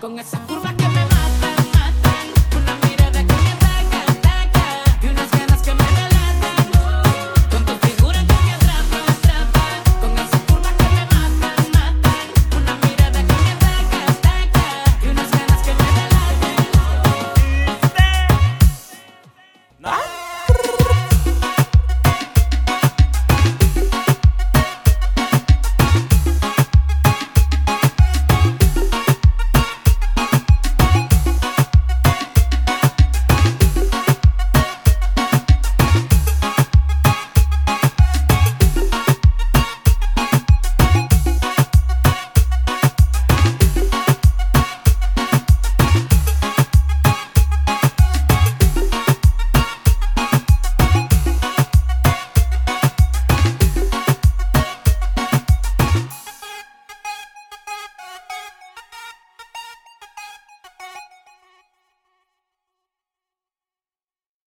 con esa curva